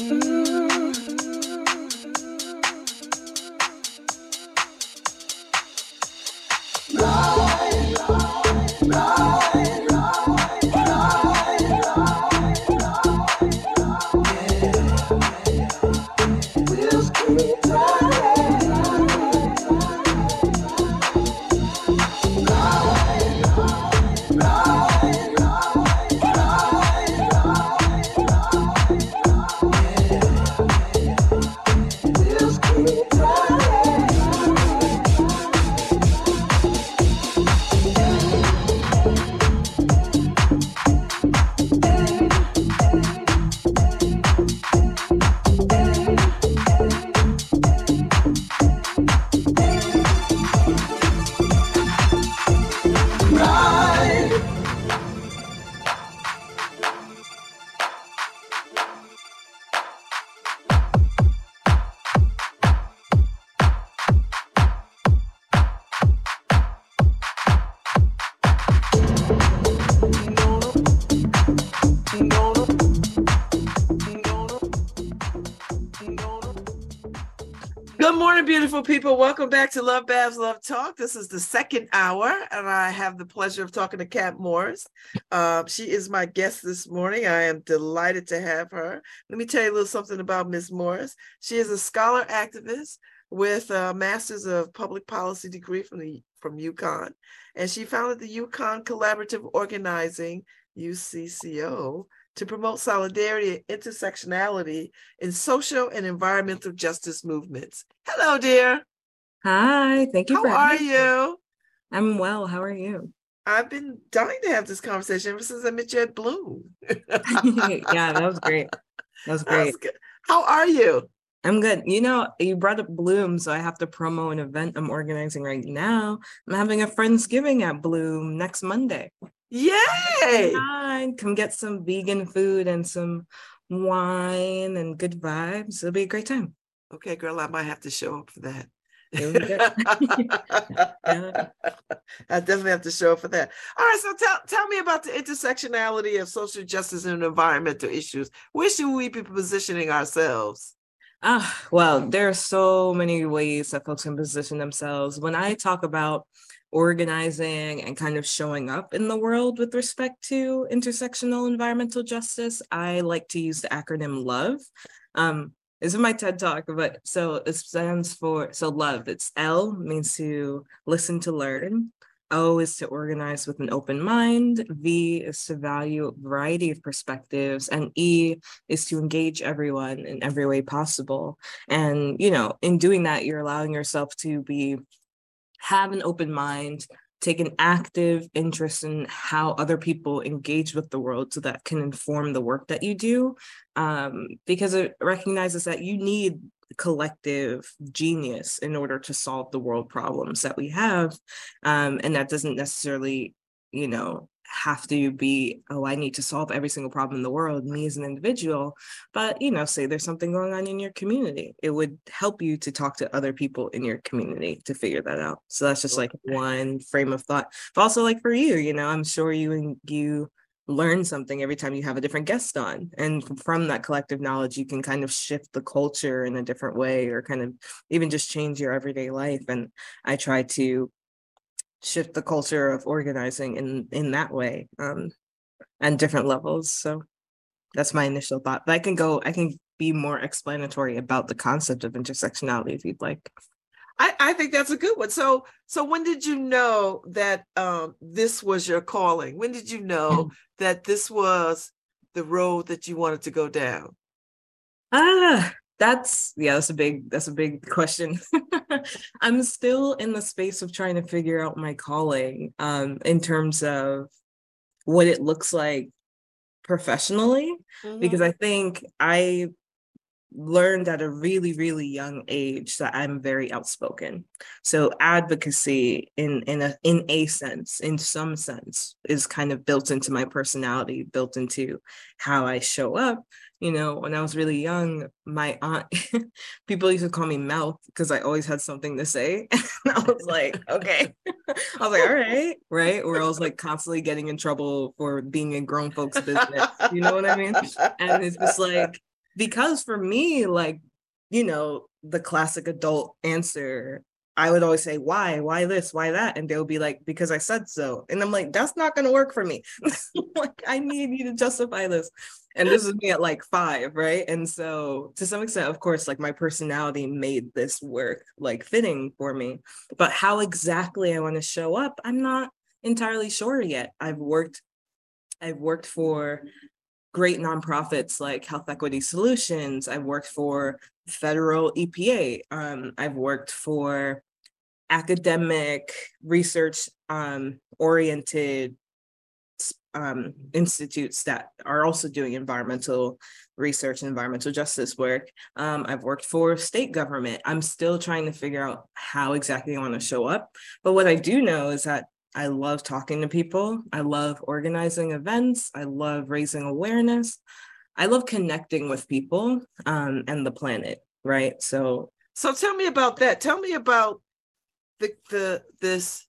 Ooh. Beautiful people. Welcome back to Love Babs Love Talk. This is the second hour, and I have the pleasure of talking to Kat Morris. Uh, she is my guest this morning. I am delighted to have her. Let me tell you a little something about Ms. Morris. She is a scholar activist with a Master's of Public Policy degree from the from UConn, and she founded the UConn Collaborative Organizing (UCCO) to promote solidarity and intersectionality in social and environmental justice movements. Hello, dear. Hi, thank you. How are you? I'm well. How are you? I've been dying to have this conversation ever since I met you at Bloom. yeah, that was great. That was great. That was How are you? I'm good. You know, you brought up Bloom, so I have to promo an event I'm organizing right now. I'm having a Friendsgiving at Bloom next Monday. Yay! Come get some vegan food and some wine and good vibes. It'll be a great time. Okay, girl, I might have to show up for that. I definitely have to show up for that. All right, so tell tell me about the intersectionality of social justice and environmental issues. Where should we be positioning ourselves? Ah, well, there are so many ways that folks can position themselves. When I talk about organizing and kind of showing up in the world with respect to intersectional environmental justice, I like to use the acronym LOVE. Um, this is my TED talk, but so it stands for so love. It's L means to listen to learn. O is to organize with an open mind. V is to value a variety of perspectives. And E is to engage everyone in every way possible. And, you know, in doing that, you're allowing yourself to be have an open mind, take an active interest in how other people engage with the world so that can inform the work that you do um, because it recognizes that you need collective genius in order to solve the world problems that we have um, and that doesn't necessarily you know have to be, oh, I need to solve every single problem in the world, me as an individual. But, you know, say there's something going on in your community. It would help you to talk to other people in your community to figure that out. So that's just like one frame of thought. But also like for you, you know, I'm sure you and you learn something every time you have a different guest on. And from that collective knowledge, you can kind of shift the culture in a different way or kind of even just change your everyday life. And I try to shift the culture of organizing in in that way um and different levels so that's my initial thought but i can go i can be more explanatory about the concept of intersectionality if you'd like I, I think that's a good one. So, so when did you know that um, this was your calling? When did you know that this was the road that you wanted to go down? Ah, that's yeah that's a big that's a big question i'm still in the space of trying to figure out my calling um in terms of what it looks like professionally mm-hmm. because i think i learned at a really really young age that i'm very outspoken so advocacy in in a in a sense in some sense is kind of built into my personality built into how i show up you know, when I was really young, my aunt, people used to call me mouth because I always had something to say. and I was like, okay. I was like, all right, right. Or I was like constantly getting in trouble for being in grown folks' business. You know what I mean? And it's just like, because for me, like, you know, the classic adult answer, I would always say, why, why this, why that? And they'll be like, because I said so. And I'm like, that's not going to work for me. like, I need you to justify this. And this is me at like five, right? And so to some extent, of course, like my personality made this work like fitting for me. But how exactly I want to show up, I'm not entirely sure yet. I've worked, I've worked for great nonprofits like Health Equity Solutions. I've worked for federal EPA. Um, I've worked for academic research um, oriented um, institutes that are also doing environmental research and environmental justice work. Um, I've worked for state government. I'm still trying to figure out how exactly I want to show up. But what I do know is that I love talking to people. I love organizing events. I love raising awareness. I love connecting with people um, and the planet, right? So, so tell me about that. Tell me about the the this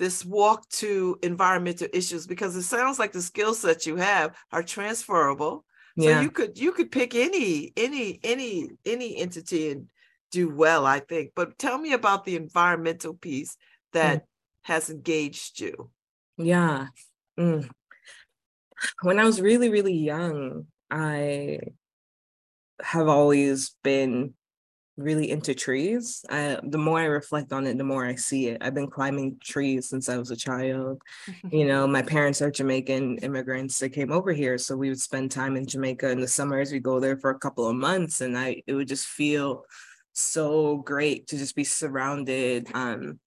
this walk to environmental issues because it sounds like the skill sets you have are transferable. Yeah. So you could you could pick any any any any entity and do well, I think. But tell me about the environmental piece that mm. has engaged you. Yeah. Mm. When I was really really young, I have always been really into trees. I, the more I reflect on it, the more I see it. I've been climbing trees since I was a child. you know, my parents are Jamaican immigrants. They came over here, so we would spend time in Jamaica in the summers. We go there for a couple of months, and I it would just feel so great to just be surrounded. Um,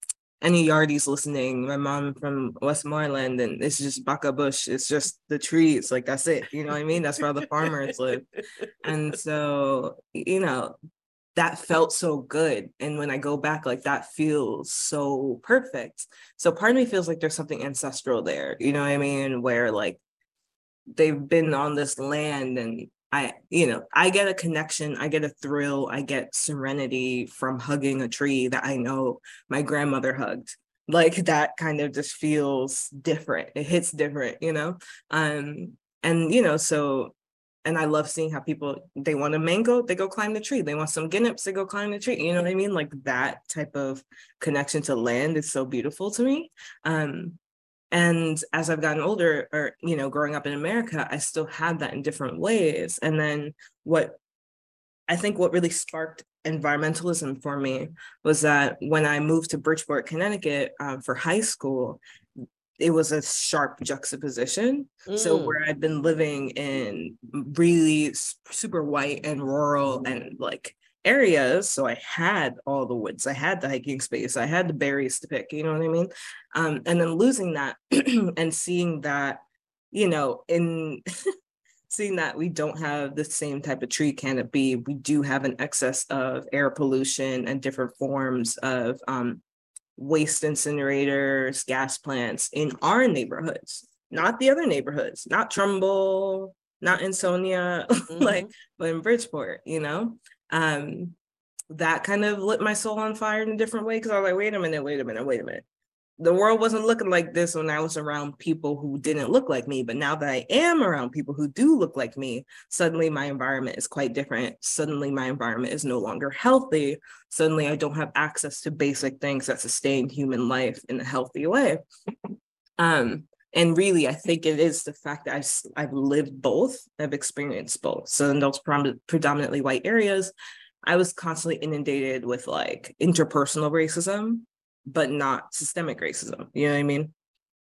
any yardies listening, my mom from Westmoreland, and it's just baka bush. It's just the trees, like that's it. You know what I mean? That's where all the farmers live. And so, you know, that felt so good. And when I go back, like that feels so perfect. So part of me feels like there's something ancestral there, you know what I mean? Where like they've been on this land and I, you know, I get a connection, I get a thrill, I get serenity from hugging a tree that I know my grandmother hugged. Like that kind of just feels different. It hits different, you know? Um, and you know, so and I love seeing how people they want a mango, they go climb the tree. They want some ginnips, they go climb the tree. You know what I mean? Like that type of connection to land is so beautiful to me. Um, and as I've gotten older, or you know, growing up in America, I still had that in different ways. And then what I think what really sparked environmentalism for me was that when I moved to Bridgeport, Connecticut um, for high school, it was a sharp juxtaposition. Mm. So where I'd been living in really super white and rural and like areas, so I had all the woods, I had the hiking space, I had the berries to pick, you know what I mean? Um, and then losing that and seeing that, you know, in seeing that we don't have the same type of tree canopy, we do have an excess of air pollution and different forms of um, waste incinerators, gas plants in our neighborhoods, not the other neighborhoods, not Trumbull, not Ansonia, mm-hmm. like, but in Bridgeport, you know? Um, that kind of lit my soul on fire in a different way because I was like, wait a minute, wait a minute, wait a minute the world wasn't looking like this when I was around people who didn't look like me. But now that I am around people who do look like me, suddenly my environment is quite different. Suddenly my environment is no longer healthy. Suddenly I don't have access to basic things that sustain human life in a healthy way. Um, and really, I think it is the fact that I've, I've lived both, I've experienced both. So in those predominantly white areas, I was constantly inundated with like interpersonal racism but not systemic racism. You know what I mean?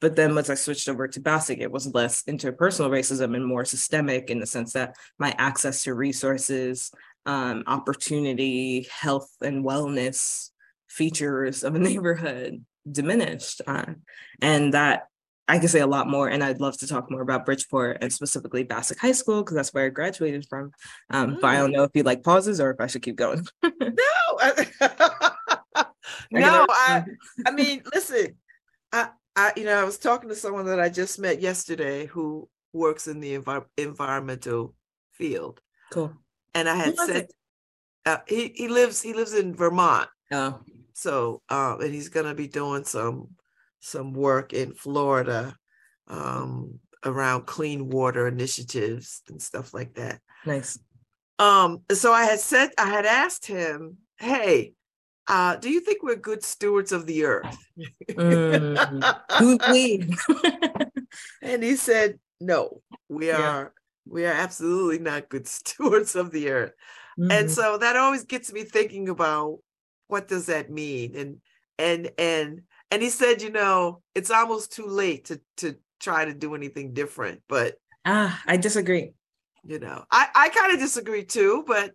But then once I switched over to Bassick, it was less interpersonal racism and more systemic in the sense that my access to resources, um, opportunity, health, and wellness features of a neighborhood diminished. Uh, and that I can say a lot more, and I'd love to talk more about Bridgeport and specifically Bassick High School because that's where I graduated from. Um, mm. But I don't mm. know if you like pauses or if I should keep going. no, no, I I mean, listen, I I you know, I was talking to someone that I just met yesterday who works in the envi- environmental field. Cool. And I had said uh, he he lives he lives in Vermont. Oh. So um and he's gonna be doing some some work in Florida. Um around clean water initiatives and stuff like that. Nice. Um, so I had said I had asked him, "Hey, uh, do you think we're good stewards of the earth?" Mm, we? and he said, "No, we Yeah. are we are absolutely not good stewards of the earth." And Mhm. so that always gets me thinking about what does that mean? And and and and he said, you know, it's almost too late to to try to do anything different, but ah, I disagree. you know i i kind of disagree too but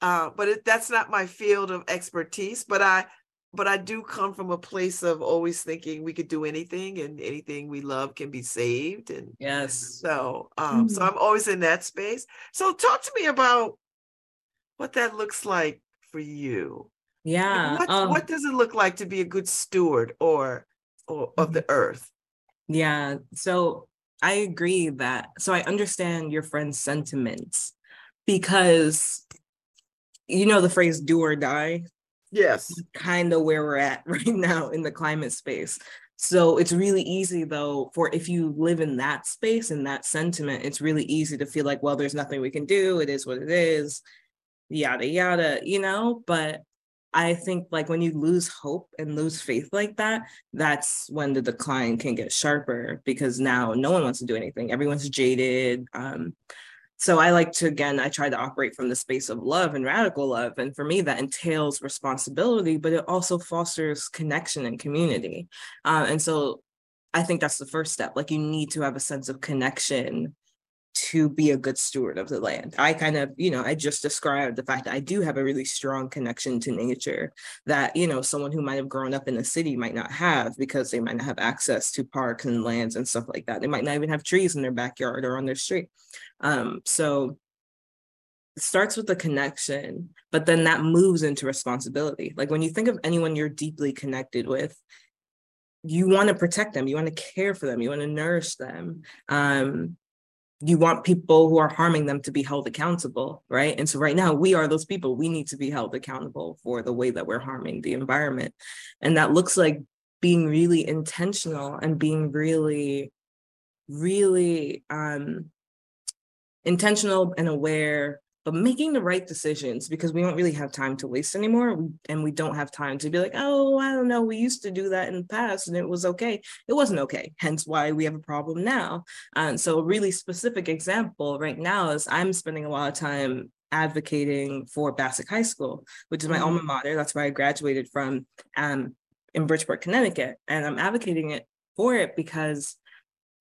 uh but it, that's not my field of expertise but i but i do come from a place of always thinking we could do anything and anything we love can be saved and Yes. so um so Mhm. i'm always in that space so talk to me about what that looks like for you Yeah. what, um, what does it look like to be a good steward or or of the earth Yeah, so I agree that, so I understand your friend's sentiments because you know the phrase do or die, yes kind of where we're at right now in the climate space. So it's really easy though for if you live in that space and that sentiment, it's really easy to feel like, well, there's nothing we can do. It is what it is, yada yada, you know. But I think like when you lose hope and lose faith like that, that's when the decline can get sharper because now no one wants to do anything. Everyone's jaded. Um, so I like to again, I try to operate from the space of love and radical love. And for me, that entails responsibility, but it also fosters connection and community. Uh, and so I think that's the first step. Like you need to have a sense of connection to be a good steward of the land. I kind of, you know, I just described the fact that I do have a really strong connection to nature that, you know, someone who might have grown up in a city might not have because they might not have access to parks and lands and stuff like that. They might not even have trees in their backyard or on their street. Um, so it starts with the connection, but then that moves into responsibility. Like when you think of anyone you're deeply connected with, you want to protect them, you want to care for them, you want to nourish them. Um, you want people who are harming them to be held accountable, right? And so right now we are those people. We need to be held accountable for the way that we're harming the environment. And that looks like being really intentional and being really, really um intentional and aware but making the right decisions because we don't really have time to waste anymore and we don't have time to be like oh i don't know we used to do that in the past and it was okay it wasn't okay hence why we have a problem now and so a really specific example right now is i'm spending a lot of time advocating for Bassick High School, which is my alma mater. That's where I graduated from um, in Bridgeport, Connecticut. And I'm advocating it for it because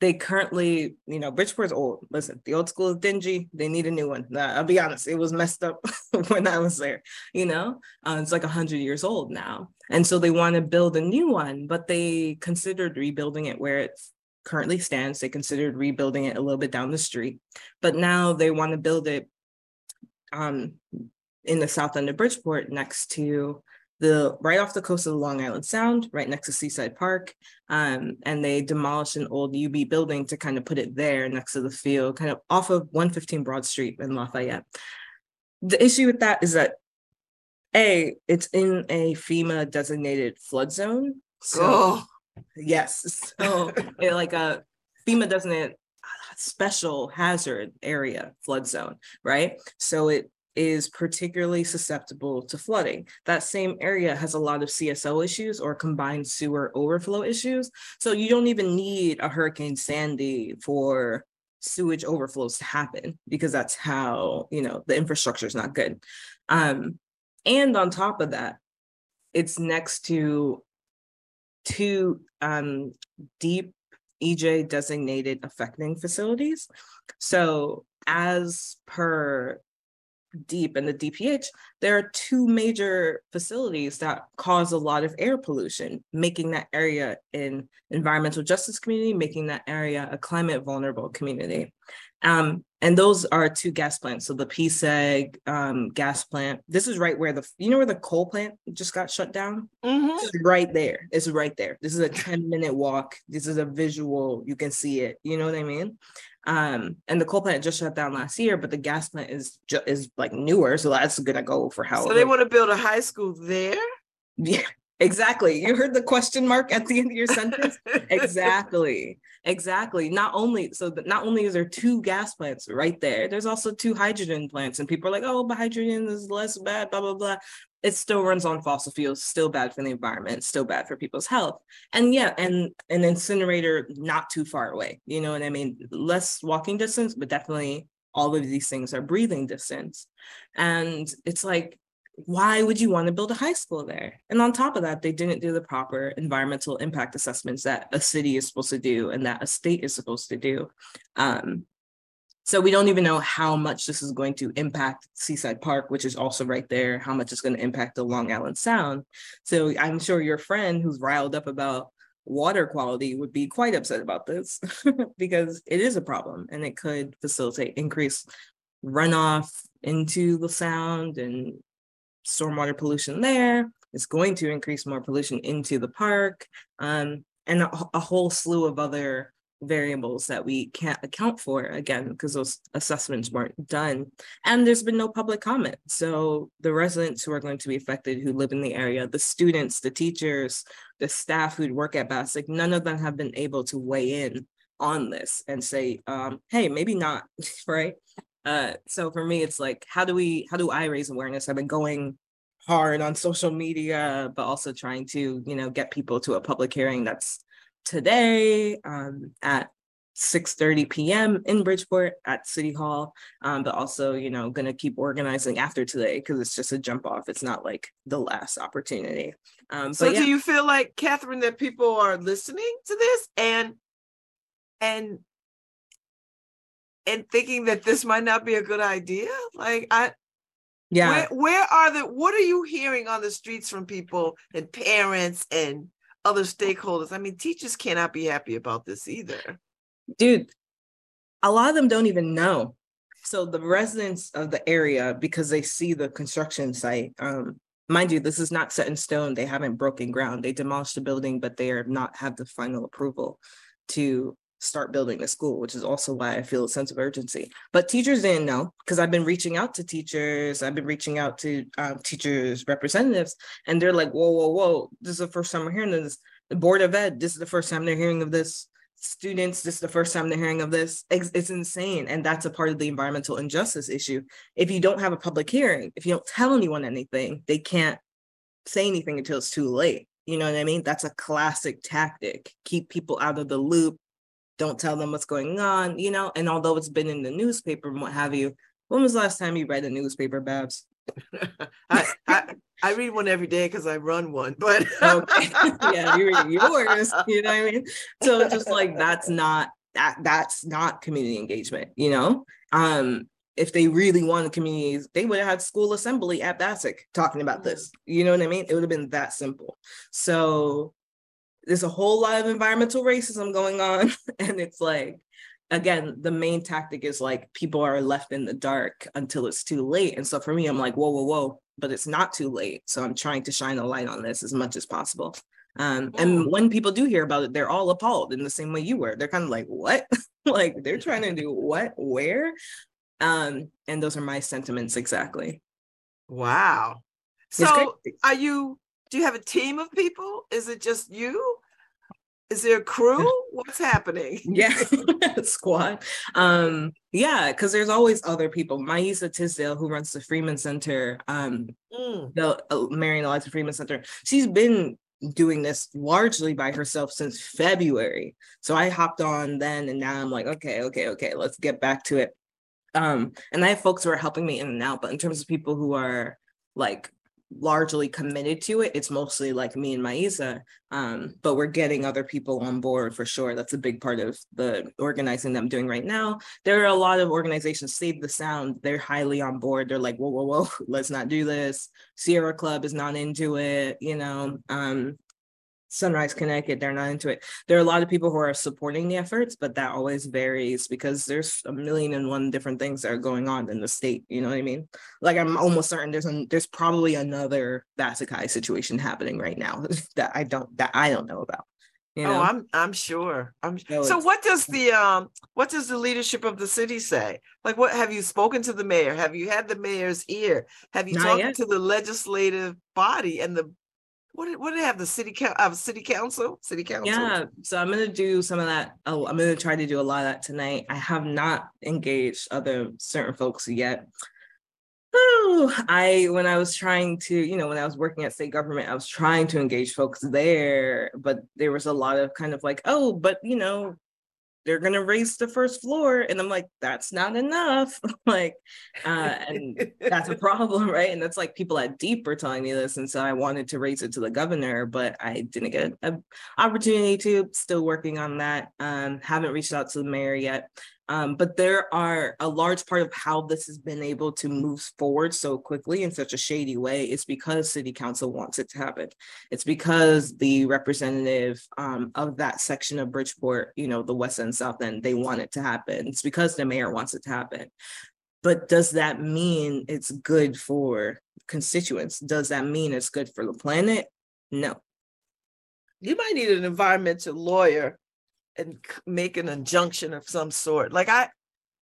they currently, you know, Bridgeport's old. Listen, the old school is dingy. They need a new one. Nah, I'll be honest, it was messed up when I was there. You know, uh, it's like hundred years old now, and so they want to build a new one, but they considered rebuilding it where it currently stands. They considered rebuilding it a little bit down the street, but now they want to build it um, in the south end of Bridgeport, next to the right off the coast of Long Island Sound, right next to Seaside Park. Um, and they demolished an old UB building to kind of put it there next to the field, kind of off of 115 Broad Street in Lafayette. The issue with that is that A, it's in a FEMA designated flood zone. So oh, yes, so it, like a FEMA designated special hazard area flood zone, right? So it is particularly susceptible to flooding. That same area has a lot of CSO issues or combined sewer overflow issues. So you don't even need a Hurricane Sandy for sewage overflows to happen because that's how, you know, the infrastructure is not good. Um, and on top of that, it's next to two um, DEEP EJ designated affecting facilities. So as per DEEP and the DPH, there are two major facilities that cause a lot of air pollution, making that area an environmental justice community, making that area a climate vulnerable community. Um, and those are two gas plants. So the PSEG um, gas plant, this is right where the, you know where the coal plant just got shut down? mhm. It's right there. It's right there. This is a 10 minute walk. This is a visual. You can see it. You know what I mean? Um, and the coal plant just shut down last year, but the gas plant is just is like newer. So that's gonna go for how So they want to build a high school there. yeah, Exactly. You heard the question mark at the end of your sentence? exactly. Exactly. Not only so that not only is there two gas plants right there, there's also two hydrogen plants. And people are like, oh, but hydrogen is less bad, blah, blah, blah. It still runs on fossil fuels, still bad for the environment, still bad for people's health. And yeah, and an incinerator not too far away. You know what I mean? Less walking distance, but definitely all of these things are breathing distance. And it's like why would you want to build a high school there? And on top of that, they didn't do the proper environmental impact assessments that a city is supposed to do and that a state is supposed to do. Um, so we don't even know how much this is going to impact Seaside Park, which is also right there, how much it's going to impact the Long Island Sound. So I'm sure your friend who's riled up about water quality would be quite upset about this because it is a problem and it could facilitate increased runoff into the sound and stormwater pollution there. It's going to increase more pollution into the park um, and a, a, whole slew of other variables that we can't account for again because those assessments weren't done. And there's been no public comment. So the residents who are going to be affected who live in the area the students the teachers the staff who work at Bassick none of them have been able to weigh in on this and say um, hey maybe not right uh, so for me it's like how do we how do i raise awareness i've been going hard on social media, but also trying to, you know, get people to a public hearing that's today um, at 6:30 p.m. in Bridgeport at City Hall. Um, but also, you know, gonna keep organizing after today because it's just a jump off. It's not like the last opportunity. Um, so yeah. do you feel like Catherine that people are listening to this and and and thinking that this might not be a good idea? Like I yeah. Where, where are the, what are you hearing on the streets from people and parents and other stakeholders? I mean, teachers cannot be happy about this either. Dude, a lot of them don't even know. So the residents of the area, because they see the construction site, um, mind you, this is not set in stone. They haven't broken ground. They demolished the building, but they are not have the final approval to start building the school, which is also why I feel a sense of urgency. But teachers didn't know because I've been reaching out to teachers, I've been reaching out to um, teachers' representatives, and they're like, whoa, whoa, whoa, this is the first time we're hearing this. The Board of Ed, this is the first time they're hearing of this. Students, this is the first time they're hearing of this. It's, it's insane. And that's a part of the environmental injustice issue. If you don't have a public hearing, if you don't tell anyone anything, they can't say anything until it's too late. You know what I mean? That's a classic tactic. Keep people out of the loop, don't tell them what's going on, you know. And although it's been in the newspaper and what have you, when was the last time you read a newspaper, Babs? I, I, I read one every day because I run one, but okay. yeah, you read yours, you know what I mean? So just like that's not that that's not community engagement, you know. Um, if they really wanted communities, they would have had school assembly at Bassick talking about this. You know what I mean? It would have been that simple. So there's a whole lot of environmental racism going on. And it's like again the main tactic is like people are left in the dark until it's too late. And so for me i'm like whoa whoa whoa but it's not too late. So i'm trying to shine a light on this as much as possible. Um, and when people do hear about it they're all appalled in the same way you were. They're kind of like what? Like they're trying to do what? Where? Um, and those are my sentiments exactly. Wow. So are you do you have a team of people? Is it just you? Is there a crew? What's happening? Yeah, squad. Um, yeah, because there's always other people. Maisa Tisdale, who runs the Freeman Center, um, mm. the uh, Mary and Eliza Freeman Center, she's been doing this largely by herself since February. So I hopped on then, and now I'm like, okay, okay, okay, let's get back to it. Um, and I have folks who are helping me in and out, but in terms of people who are like largely committed to it. It's mostly like me and Maisa, um, but we're getting other people on board for sure. That's a big part of the organizing that I'm doing right now. There are a lot of organizations, Save the Sound, they're highly on board. They're like, whoa, whoa, whoa, let's not do this. Sierra Club is not into it, you know. Um, Sunrise Connecticut, they're not into it. There are a lot of people who are supporting the efforts, but that always varies because there's a million and one different things that are going on in the state. You know what I mean? Like I'm almost certain there's an, there's probably another Bassick situation happening right now that I don't that I don't know about. You oh, know? Oh, I'm I'm sure. I'm so, so what does the um what does the leadership of the city say? Like what have you spoken to the mayor? Have you had the mayor's ear? Have you talked yet. to the legislative body and the what do, what do they have? The city council, uh, city council, city council. Yeah, so I'm gonna do some of that. Oh, I'm gonna try to do a lot of that tonight. I have not engaged other certain folks yet. Oh, I when I was trying to, you know, when I was working at state government, I was trying to engage folks there, but there was a lot of kind of like, oh, but you know, they're going to raise the first floor and i'm like that's not enough. Like uh and that's a problem right? And that's like people at DEEP are telling me this and so i wanted to raise it to the governor but i didn't get an opportunity to still working on that um haven't reached out to the mayor yet um, but there are a large part of how this has been able to move forward so quickly in such a shady way is because city council wants it to happen. It's because the representative um, of that section of Bridgeport, you know, the west and south end, they want it to happen. It's because the mayor wants it to happen. But does that mean it's good for constituents? Does that mean it's good for the planet? No. You might need an environmental lawyer and make an injunction of some sort. Like I,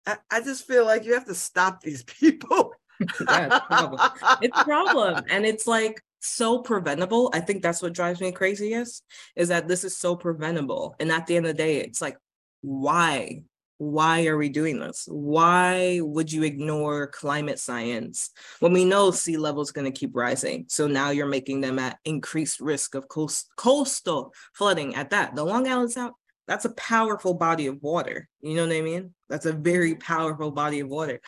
I, I just feel like you have to stop these people. yeah, it's, a problem. it's a problem. And it's like so preventable. I think that's what drives me craziest is that this is so preventable. And at the end of the day, it's like, why? Why are we doing this? Why would you ignore climate science when we know sea level is going to keep rising? So now you're making them at increased risk of coast, coastal flooding at that. The Long Island Sound, that's a powerful body of water. You know what I mean? That's a very powerful body of water.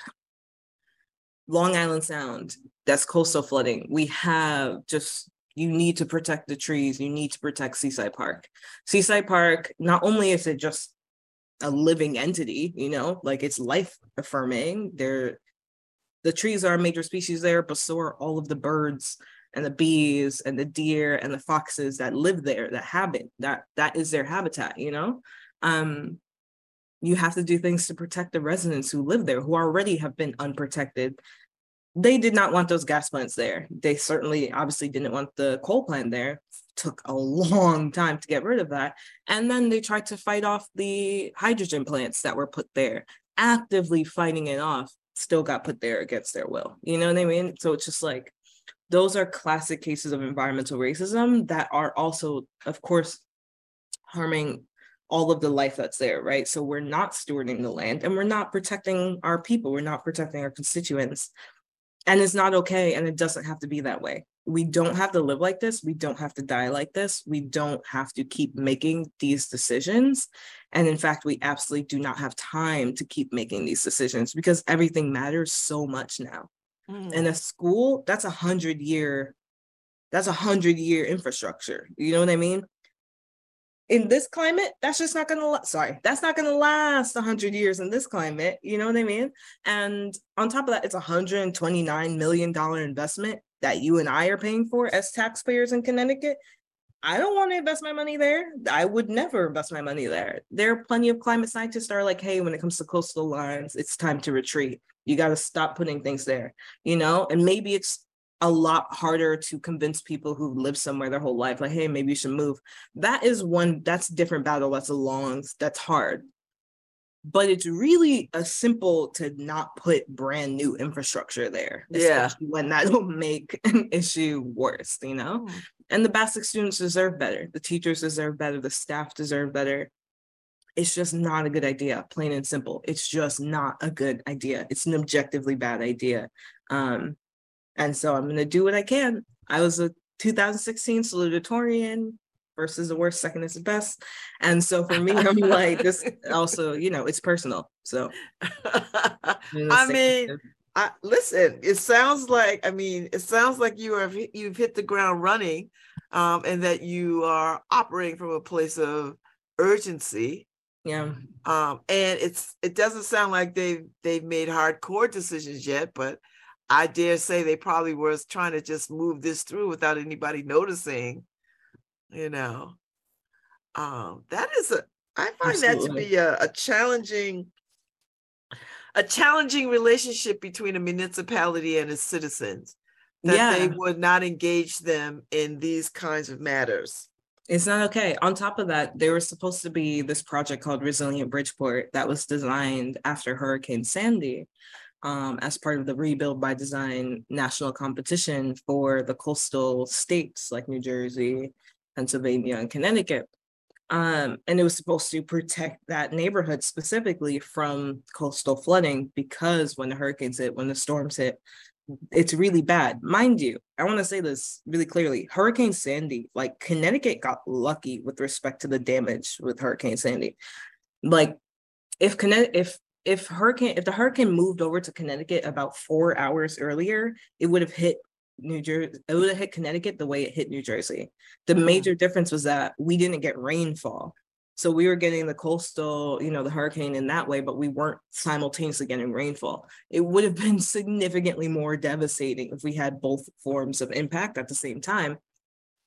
Long Island Sound, that's coastal flooding. We have just, you need to protect the trees. You need to protect Seaside Park. Seaside Park, not only is it just a living entity, you know, like it's life affirming. There, the trees are a major species there, but so are all of the birds and the bees and the deer and the foxes that live there that habit that that is their habitat you know? Um you have to do things to protect the residents who live there who already have been unprotected. They did not want those gas plants there. They certainly obviously didn't want the coal plant there. Took a long time to get rid of that. And then they tried to fight off the hydrogen plants that were put there. Actively fighting it off still got put there against their will. You know what i mean? So it's just like those are classic cases of environmental racism that are also, of course, harming all of the life that's there, right? So we're not stewarding the land and we're not protecting our people, we're not protecting our constituents. And it's not okay. And it doesn't have to be that way. We don't have to live like this. We don't have to die like this. We don't have to keep making these decisions. And in fact, we absolutely do not have time to keep making these decisions because everything matters so much now. Mm. And a school, that's a hundred year, that's a hundred year infrastructure. You know what I mean? In this climate, that's just not gonna sorry, that's not gonna last a hundred years in this climate. You know what I mean? And on top of that, it's a hundred and twenty-nine million dollar investment that you and I are paying for as taxpayers in Connecticut. I don't want to invest my money there. I would never invest my money there. There are plenty of climate scientists that are like, hey, when it comes to coastal lines, it's time to retreat. You got to stop putting things there, you know? And maybe it's a lot harder to convince people who live somewhere their whole life, like, hey, maybe you should move. That is one, that's different battle. That's a long, that's hard. But it's really a simple to not put brand new infrastructure there. Yeah. When that'll make an issue worse, you know? Mm. And the Bassick students deserve better. The teachers deserve better. The staff deserve better. It's just not a good idea, plain and simple. It's just not a good idea. It's an objectively bad idea. Um, and so I'm going to do what I can. I was a 2016 salutatorian versus the worst, second is the best. And so for me, I'm like, this also, you know, it's personal. So I mean, I, listen, it sounds like, I mean, it sounds like you have you've hit the ground running um, and that you are operating from a place of urgency. Yeah. Um, and it's it doesn't sound like they've they've made hardcore decisions yet, but I dare say they probably were trying to just move this through without anybody noticing, you know. Um, that is a I find Absolutely. that to be a, a challenging a challenging relationship between a municipality and its citizens that yeah. they would not engage them in these kinds of matters. It's not okay. On top of that, there was supposed to be this project called Resilient Bridgeport that was designed after Hurricane Sandy. um, as part of the Rebuild by Design national competition for the coastal states like New Jersey, Pennsylvania, and Connecticut. Um, and it was supposed to protect that neighborhood specifically from coastal flooding because when the hurricanes hit, when the storms hit, it's really bad. Mind you, I want to say this really clearly. Hurricane Sandy, like Connecticut got lucky with respect to the damage with Hurricane Sandy. Like if Connecticut, if if hurricane if the hurricane moved over to Connecticut about four hours earlier, it would have hit New Jersey, it would have hit Connecticut the way it hit New Jersey. The mm. major difference was that we didn't get rainfall. So we were getting the coastal, you know, the hurricane in that way, but we weren't simultaneously getting rainfall. It would have been significantly more devastating if we had both forms of impact at the same time.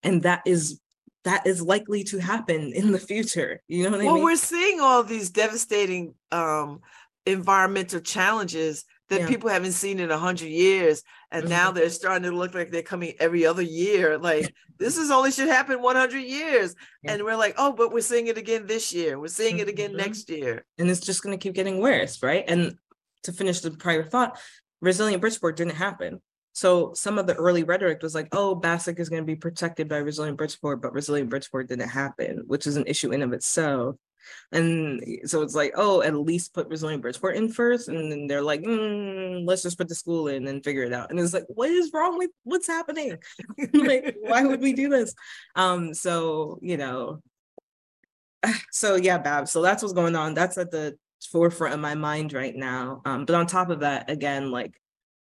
And that is that is likely to happen in the future. You know what well, I mean? Well, we're seeing all these devastating um environmental challenges that yeah. people haven't seen in a hundred years, and mm-hmm. now they're starting to look like they're coming every other year. Like this is only should happen 100 years, yeah. and we're like, oh, but we're seeing it again this year. We're seeing mm-hmm. it again mm-hmm. next year, and it's just going to keep getting worse, right? And to finish the prior thought, resilient Bridgeport didn't happen. So some of the early rhetoric was like, oh, Bassick is going to be protected by resilient Bridgeport, but resilient Bridgeport didn't happen, which is an issue in of itself. And so it's like, oh, at least put Resilient Bridgeport in first. And then they're like, mm, let's just put the school in and figure it out. And it's like, what is wrong with what's happening? like, why would we do this? Um, so, you know, so yeah, Bab. So that's what's going on. That's at the forefront of my mind right now. Um, but on top of that, again, like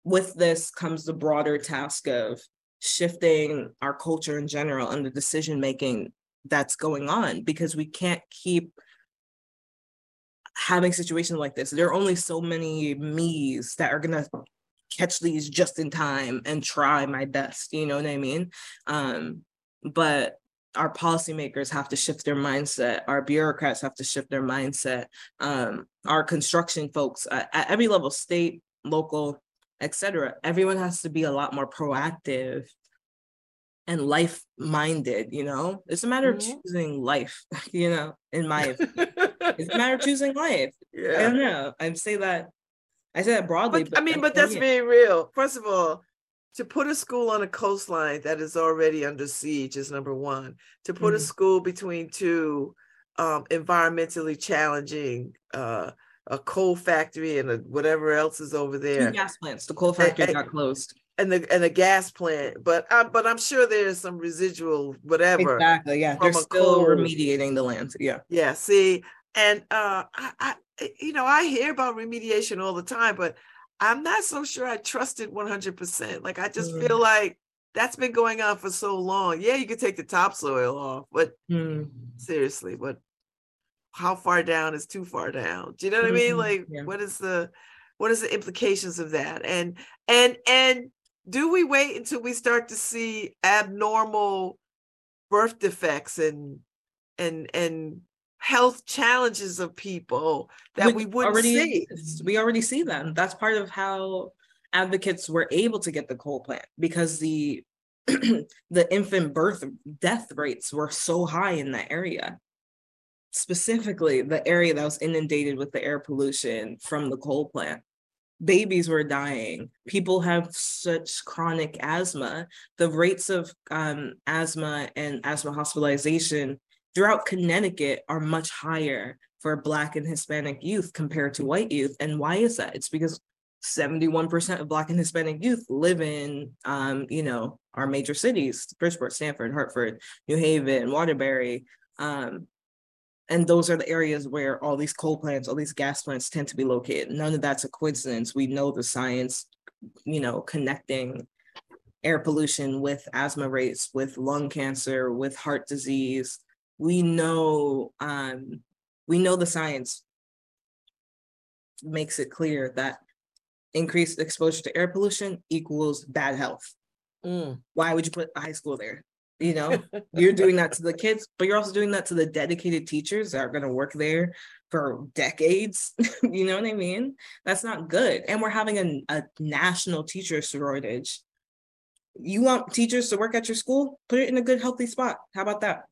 with this comes the broader task of shifting our culture in general and the decision making that's going on because we can't keep having situations like this. There are only so many me's that are gonna catch these just in time and try my best. You know what I mean? Um, but our policymakers have to shift their mindset. Our bureaucrats have to shift their mindset. Um, our construction folks at, at every level, state, local, etc. Everyone has to be a lot more proactive and life minded you know it's a matter mm-hmm. of choosing life you know in my it's a matter of choosing life yeah i don't know i say that i say that broadly but, but i mean but that's very real first of all to put a school on a coastline that is already under siege is number one to put mm-hmm. a school between two um, environmentally challenging uh, a coal factory and a, whatever else is over there. Two gas plants. The coal factory got closed and the and a gas plant, but I, but I'm sure there's some residual whatever. Exactly. Yeah, they're still coal. remediating the land. Yeah. Yeah. See, and uh, I, I, you know, I hear about remediation all the time, but I'm not so sure I trust it 100. percent Like I just mm. feel like that's been going on for so long. Yeah, you could take the topsoil off, but mm. seriously, but how far down is too far down? Do you know what mm-hmm. I mean? Mm-hmm. Like, yeah. what is the what is the implications of that? And and and do we wait until we start to see abnormal birth defects and and and health challenges of people that we, we wouldn't already, see? we already see them. That's part of how advocates were able to get the coal plant because the the infant birth death rates were so high in that area. Specifically the area that was inundated with the air pollution from the coal plant babies were dying. People have such chronic asthma. The rates of um, asthma and asthma hospitalization throughout Connecticut are much higher for Black and Hispanic youth compared to white youth. And why is that? It's because 71% of Black and Hispanic youth live in, um, you know, our major cities, Bridgeport, Stamford, Hartford, New Haven, Waterbury. Um, and those are the areas where all these coal plants, all these gas plants tend to be located. None of that's a coincidence. We know the science, you know, connecting air pollution with asthma rates, with lung cancer, with heart disease. We know, um, we know the science makes it clear that increased exposure to air pollution equals bad health. Mm. Why would you put a high school there? You know you're doing that to the kids but you're also doing that to the dedicated teachers that are going to work there for decades you know what i mean that's not good and we're having a, a national teacher shortage you want teachers to work at your school put it in a good healthy spot how about that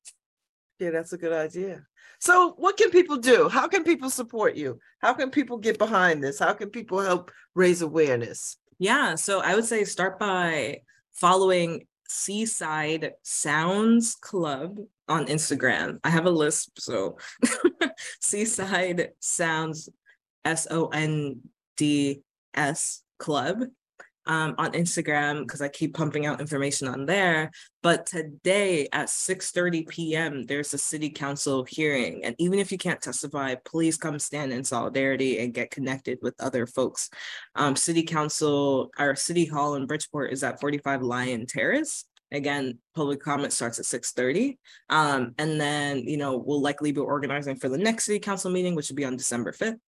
Yeah, that's a good idea. So, what can people do? How can people support you? How can people get behind this? How can people help raise awareness? Yeah, so I would say start by following Seaside Sounds Club on Instagram. I have a list, so Seaside Sounds S O N D S Club um, on Instagram because I keep pumping out information on there. But today at 6:30 p.m., there's a city council hearing, and even if you can't testify, please come stand in solidarity and get connected with other folks. Um, city council, our city hall in Bridgeport is at 45 Lyon Terrace. Again, public comment starts at 6:30. Um, and then, you know, we'll likely be organizing for the next city council meeting, which will be on December 5th.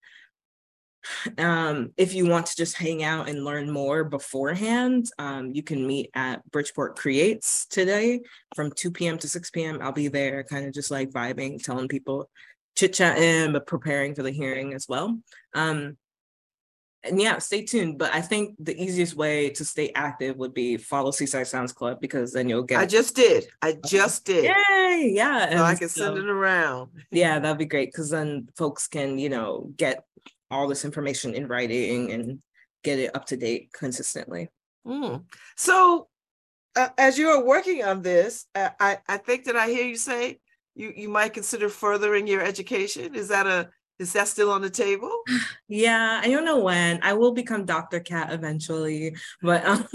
Um, if you want to just hang out and learn more beforehand, um, you can meet at Bridgeport Creates today from 2 p.m. to 6 p.m. I'll be there, kind of just like vibing, telling people, chit chatting, but preparing for the hearing as well. Um, and yeah, stay tuned. But I think the easiest way to stay active would be follow Seaside Sounds Club because then you'll get. I just did. I just did. Yay! Yeah. So I can send it around. Yeah, that'd be great because then folks can, you know, get all this information in writing and get it up to date consistently. Mm. So, uh, as you are working on this, uh, I I think that I hear you say you you might consider furthering your education. Is that a is that still on the table? Yeah, I don't know when. I will become Dr. Cat eventually, but um,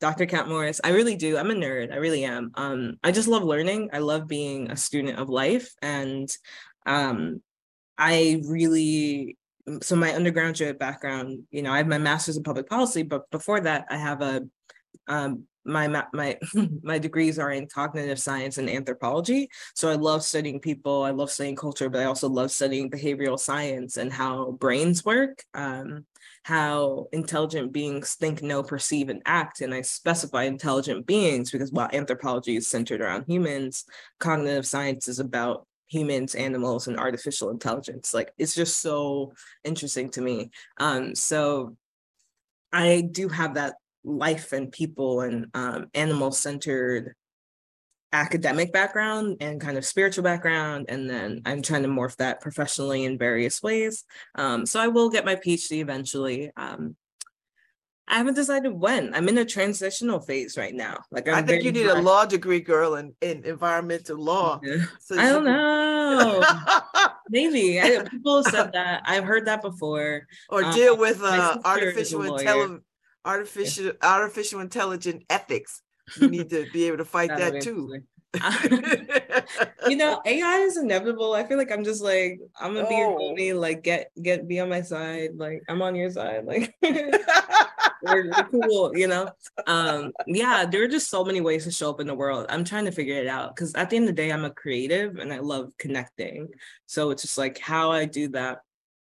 Dr. Cat Morris, I really do. I'm a nerd. I really am. Um, I just love learning. I love being a student of life, and um, I really so my undergraduate background, you know, I have my master's in public policy, but before that, I have a um, my my my degrees are in cognitive science and anthropology. So I love studying people. I love studying culture, but I also love studying behavioral science and how brains work, um, how intelligent beings think, know, perceive, and act. And I specify intelligent beings because while anthropology is centered around humans, cognitive science is about humans, animals, and artificial intelligence. Like it's just so interesting to me. Um, so I do have that life and people and um, animal centered academic background and kind of spiritual background and then i'm trying to morph that professionally in various ways um, so i will get my phd eventually um, I haven't decided when. I'm in a transitional phase right now. Like I'm i think you need a law degree, girl, in, in environmental law. Yeah. So I don't can... know. Maybe I, people said that. I've heard that before. Or um, deal with uh, artificial intelligence, artificial artificial intelligent ethics. You need to be able to fight that too. you know, AI is inevitable. I feel like I'm just like I'm gonna oh. be your homie. Like get get be on my side. Like I'm on your side. Like we're, we're cool, you know. Um, yeah, there are just so many ways to show up in the world. I'm trying to figure it out because at the end of the day, I'm a creative and I love connecting. So it's just like how I do that.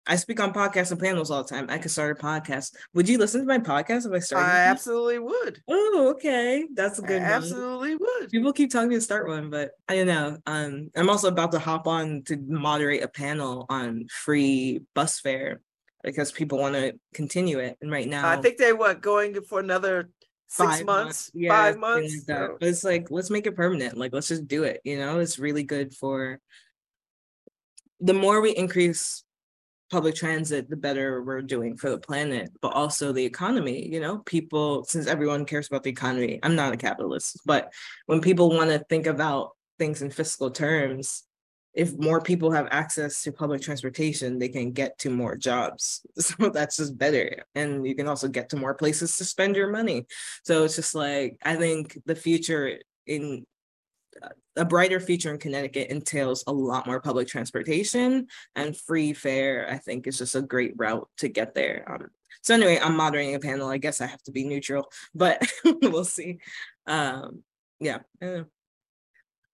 I speak on podcasts and panels all the time. I could start a podcast. Would you listen to my podcast if I started? I absolutely would. Oh, okay. That's a good I absolutely would. People keep telling me to start one, but I don't know. Um, I'm also about to hop on to moderate a panel on free bus fare because people want to continue it. And right now, I think they what going for another six months, months yeah, five months. Like it's like let's make it permanent. Like let's just do it. You know, it's really good for. The more we increase public transit, the better we're doing for the planet, but also the economy. You know, people, since everyone cares about the economy, I'm not a capitalist, but when people want to think about things in fiscal terms, if more people have access to public transportation, they can get to more jobs. So that's just better. And you can also get to more places to spend your money. So it's just like, I think the future in a brighter future in Connecticut entails a lot more public transportation and free fare. I think is just a great route to get there. Um, so anyway, I'm moderating a panel. I guess I have to be neutral, but we'll see. Um, yeah.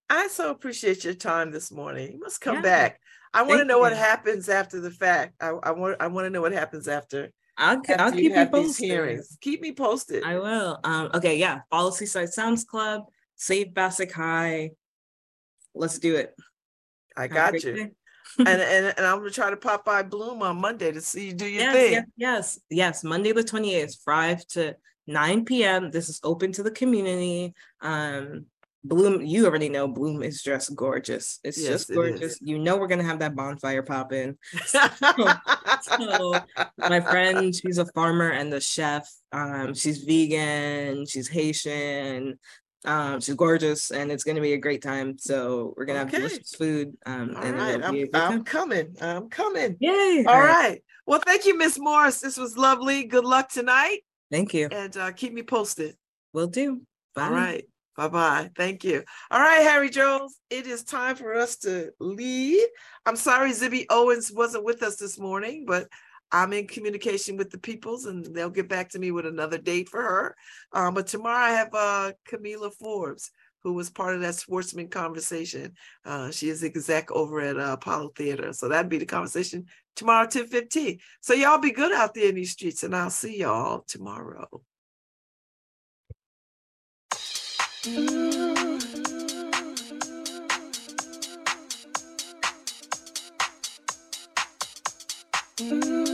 I so appreciate your time this morning. You must come yeah. back. I want to know you. what happens after the fact. I, I want I want to know what happens after. I'll, I'll keep you posted. Keep me posted. I will. Um, okay, yeah. Follow Seaside Sounds Club, save Bassick High. Let's do it. I got you. and, and and I'm gonna try to pop by Bloom on Monday to see you do your yes, thing. Yes, yes, yes. Monday the 28th, 5 to 9 p.m. This is open to the community. Um, Bloom, you already know Bloom is just gorgeous. It's Yes, just gorgeous. is. You know we're gonna have that bonfire popping. So my friend, she's a farmer and the chef. Um, she's vegan, she's Haitian, um, she's gorgeous, and it's gonna be a great time. So we're gonna have delicious food. Um, All and right, it'll be a I'm, I'm coming. I'm coming. Yay! All right. Well, thank you, Miss Morris. This was lovely. Good luck tonight, Thank you. and uh, keep me posted. Will do. Bye. All right. Bye bye. Thank you. All right, Harry Jones. It is time for us to leave. I'm sorry Zibby Owens wasn't with us this morning, but I'm in communication with the peoples and they'll get back to me with another date for her. Um, but tomorrow I have uh, Kamilah Forbes, who was part of that sportsman conversation. Uh, she is exec over at uh, Apollo Theater. So that'd be the conversation tomorrow, 10:15. So y'all be good out there in these streets, and I'll see y'all tomorrow. Mm-hmm.